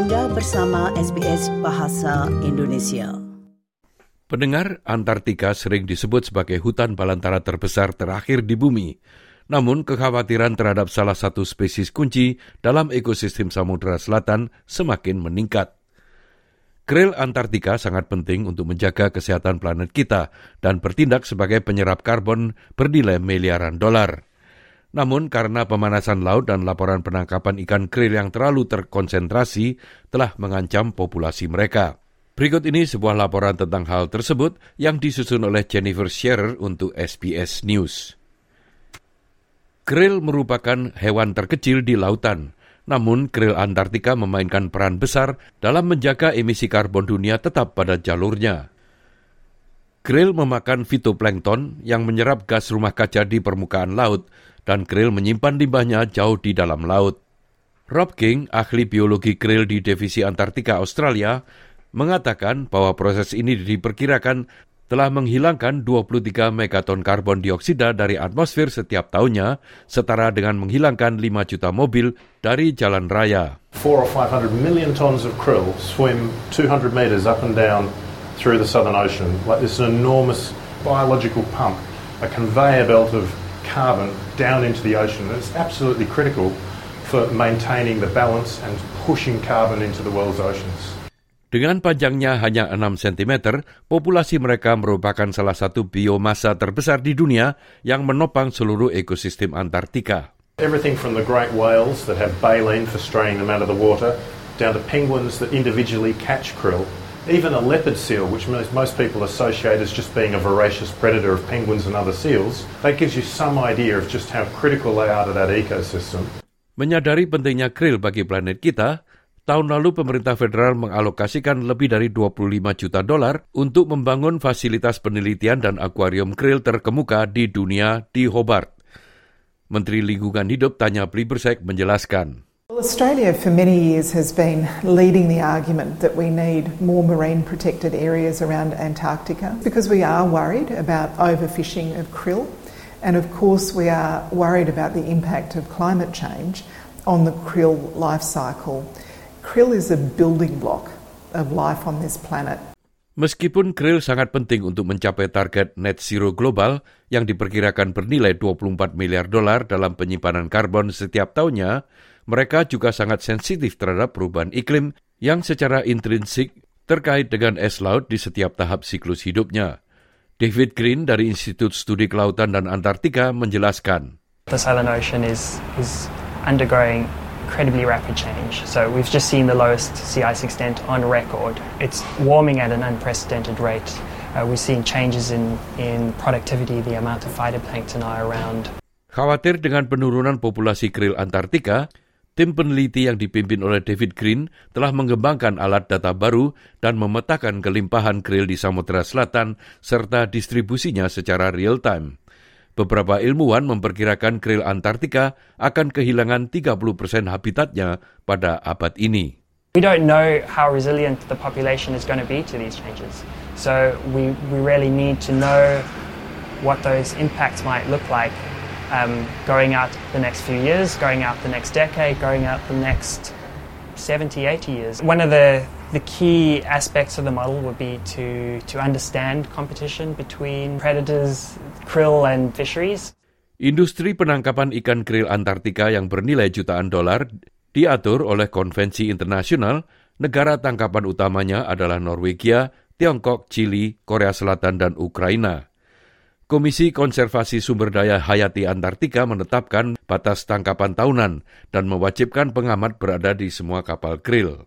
Anda bersama SBS Bahasa Indonesia. Pendengar, Antartika sering disebut sebagai hutan balantara terbesar terakhir di bumi. Namun, kekhawatiran terhadap salah satu spesies kunci dalam ekosistem Samudra Selatan semakin meningkat. Krill Antartika sangat penting untuk menjaga kesehatan planet kita dan bertindak sebagai penyerap karbon bernilai miliaran dolar. Namun karena pemanasan laut dan laporan penangkapan ikan krill yang terlalu terkonsentrasi telah mengancam populasi mereka. Berikut ini sebuah laporan tentang hal tersebut yang disusun oleh Jennifer Scherer untuk SBS News. Krill merupakan hewan terkecil di lautan, namun krill Antartika memainkan peran besar dalam menjaga emisi karbon dunia tetap pada jalurnya. Krill memakan fitoplankton yang menyerap gas rumah kaca di permukaan laut dan krill menyimpan limbahnya jauh di dalam laut. Rob King, ahli biologi krill di Divisi Antartika Australia, mengatakan bahwa proses ini diperkirakan telah menghilangkan 23 megaton karbon dioksida dari atmosfer setiap tahunnya, setara dengan menghilangkan 5 juta mobil dari jalan raya. 4 or 500 million tons of krill swim 200 meters up and down through the Southern Ocean. Like this enormous biological pump, a conveyor belt of carbon down into the ocean. And it's absolutely critical for maintaining the balance and pushing carbon into the world's oceans. Dengan panjangnya hanya 6 cm, populasi mereka merupakan salah satu biomasa terbesar di dunia yang menopang seluruh ekosistem Antartika. Everything from the great whales that have baleen for straying them out of the water, down to penguins that individually catch krill, even a leopard seal, which most, most people associate as just being a voracious predator of penguins and other seals, that gives you some idea of just how critical they are to that ecosystem. Menyadari pentingnya krill bagi planet kita, tahun lalu pemerintah federal mengalokasikan lebih dari 25 juta dolar untuk membangun fasilitas penelitian dan akuarium krill terkemuka di dunia di Hobart. Menteri Lingkungan Hidup Tanya Plibersek menjelaskan. Australia for many years has been leading the argument that we need more marine protected areas around Antarctica because we are worried about overfishing of krill and of course we are worried about the impact of climate change on the krill life cycle. Krill is a building block of life on this planet. Meskipun krill sangat penting untuk mencapai target net zero global yang diperkirakan bernilai 24 miliar dolar dalam penyimpanan karbon setiap tahunnya, mereka juga sangat sensitif terhadap perubahan iklim yang secara intrinsik terkait dengan es laut di setiap tahap siklus hidupnya. David Green dari Institut Studi Kelautan dan Antartika menjelaskan. The Southern Ocean is, is undergoing incredibly rapid change. So we've just seen the lowest sea ice extent on record. It's warming at an unprecedented rate. Uh, we've seen changes in, in productivity, the amount of phytoplankton are around. Khawatir dengan penurunan populasi krill Antartika, Tim peneliti yang dipimpin oleh David Green telah mengembangkan alat data baru dan memetakan kelimpahan krill di Samudra Selatan serta distribusinya secara real time. Beberapa ilmuwan memperkirakan krill Antartika akan kehilangan 30% habitatnya pada abad ini. We don't know how resilient the population is going to be to these changes. So we, we really need to know what those impacts might look like um, going out the next few years, going out the next decade, going out the next 70, 80 years. One of the, the key aspects of the model would be to, to understand competition between predators, krill and fisheries. Industri penangkapan ikan krill Antartika yang bernilai jutaan dolar diatur oleh konvensi internasional, negara tangkapan utamanya adalah Norwegia, Tiongkok, Chili, Korea Selatan, dan Ukraina. Komisi Konservasi Sumber Daya Hayati Antartika menetapkan batas tangkapan tahunan dan mewajibkan pengamat berada di semua kapal krill.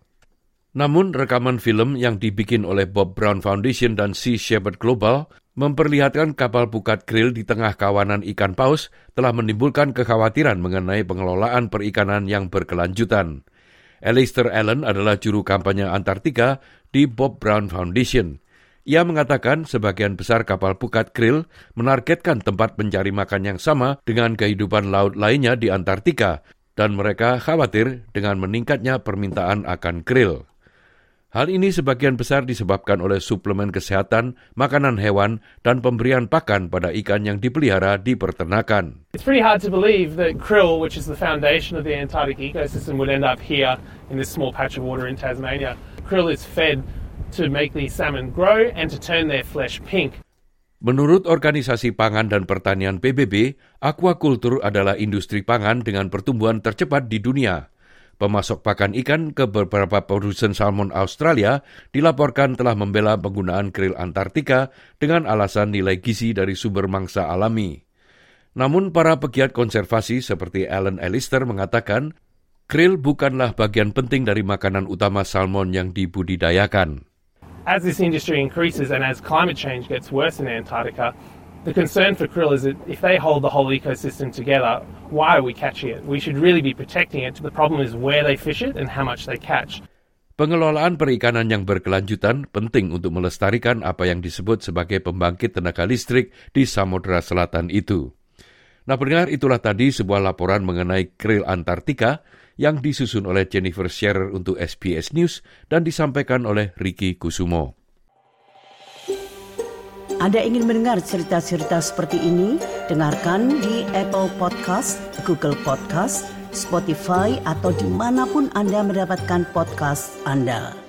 Namun rekaman film yang dibikin oleh Bob Brown Foundation dan Sea Shepherd Global memperlihatkan kapal pukat krill di tengah kawanan ikan paus telah menimbulkan kekhawatiran mengenai pengelolaan perikanan yang berkelanjutan. Alistair Allen adalah juru kampanye Antartika di Bob Brown Foundation. Ia mengatakan sebagian besar kapal pukat krill menargetkan tempat mencari makan yang sama dengan kehidupan laut lainnya di Antartika dan mereka khawatir dengan meningkatnya permintaan akan krill. Hal ini sebagian besar disebabkan oleh suplemen kesehatan, makanan hewan, dan pemberian pakan pada ikan yang dipelihara di peternakan. It's pretty hard to believe that krill, which is the foundation of the Antarctic ecosystem, would end up here in this small patch of water in Tasmania. Krill is fed to make these salmon grow and to turn their flesh pink. Menurut Organisasi Pangan dan Pertanian PBB, aquaculture adalah industri pangan dengan pertumbuhan tercepat di dunia. Pemasok pakan ikan ke beberapa produsen salmon Australia dilaporkan telah membela penggunaan krill Antartika dengan alasan nilai gizi dari sumber mangsa alami. Namun para pegiat konservasi seperti Alan Alistair mengatakan, krill bukanlah bagian penting dari makanan utama salmon yang dibudidayakan. As this industry increases and as climate change gets worse in Antarctica, the concern for krill is that if they hold the whole ecosystem together, why are we catching it? We should really be protecting it. The problem is where they fish it and how much they catch. Pengelolaan perikanan yang berkelanjutan penting untuk melestarikan apa yang disebut sebagai pembangkit tenaga listrik di Samudra Selatan itu. Nah, pendengar itulah tadi sebuah laporan mengenai krill Antartika yang disusun oleh Jennifer Scherer untuk SBS News dan disampaikan oleh Ricky Kusumo. Anda ingin mendengar cerita-cerita seperti ini? Dengarkan di Apple Podcast, Google Podcast, Spotify, atau di mana pun Anda mendapatkan podcast Anda.